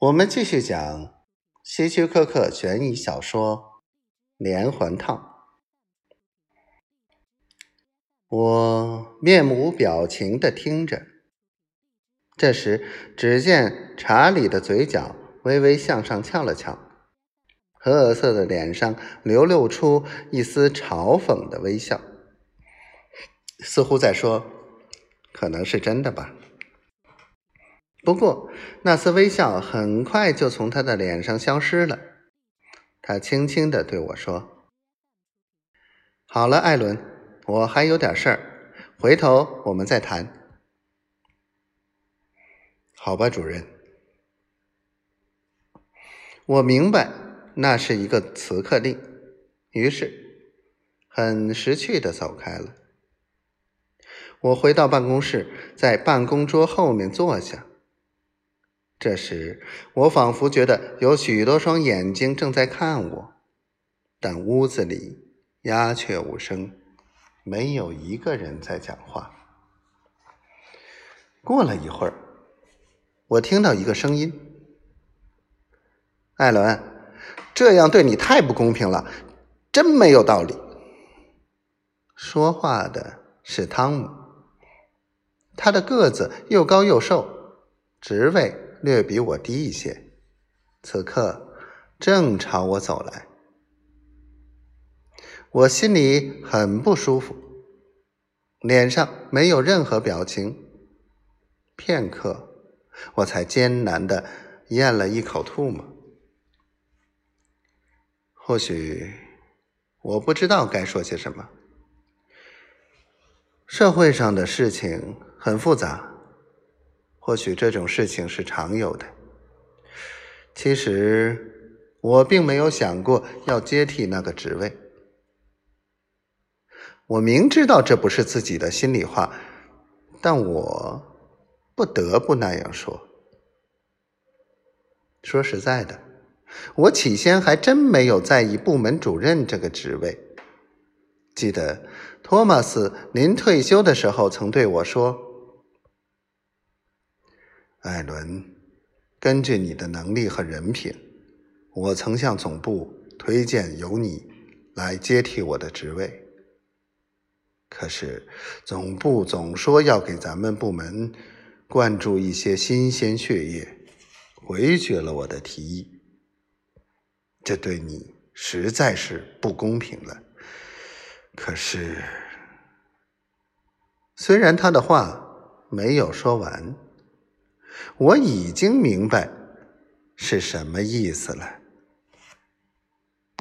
我们继续讲希区柯克悬疑小说《连环套》。我面无表情的听着。这时，只见查理的嘴角微微向上翘了翘，褐色的脸上流露出一丝嘲讽的微笑，似乎在说：“可能是真的吧。”不过，那丝微笑很快就从他的脸上消失了。他轻轻的对我说：“好了，艾伦，我还有点事儿，回头我们再谈。”好吧，主任。我明白那是一个辞客令，于是很识趣的走开了。我回到办公室，在办公桌后面坐下。这时，我仿佛觉得有许多双眼睛正在看我，但屋子里鸦雀无声，没有一个人在讲话。过了一会儿，我听到一个声音：“艾伦，这样对你太不公平了，真没有道理。”说话的是汤姆，他的个子又高又瘦，职位。略比我低一些，此刻正朝我走来，我心里很不舒服，脸上没有任何表情。片刻，我才艰难的咽了一口唾沫。或许我不知道该说些什么。社会上的事情很复杂。或许这种事情是常有的。其实我并没有想过要接替那个职位。我明知道这不是自己的心里话，但我不得不那样说。说实在的，我起先还真没有在意部门主任这个职位。记得托马斯临退休的时候曾对我说。艾伦，根据你的能力和人品，我曾向总部推荐由你来接替我的职位。可是总部总说要给咱们部门灌注一些新鲜血液，回绝了我的提议。这对你实在是不公平了。可是，虽然他的话没有说完。我已经明白是什么意思了。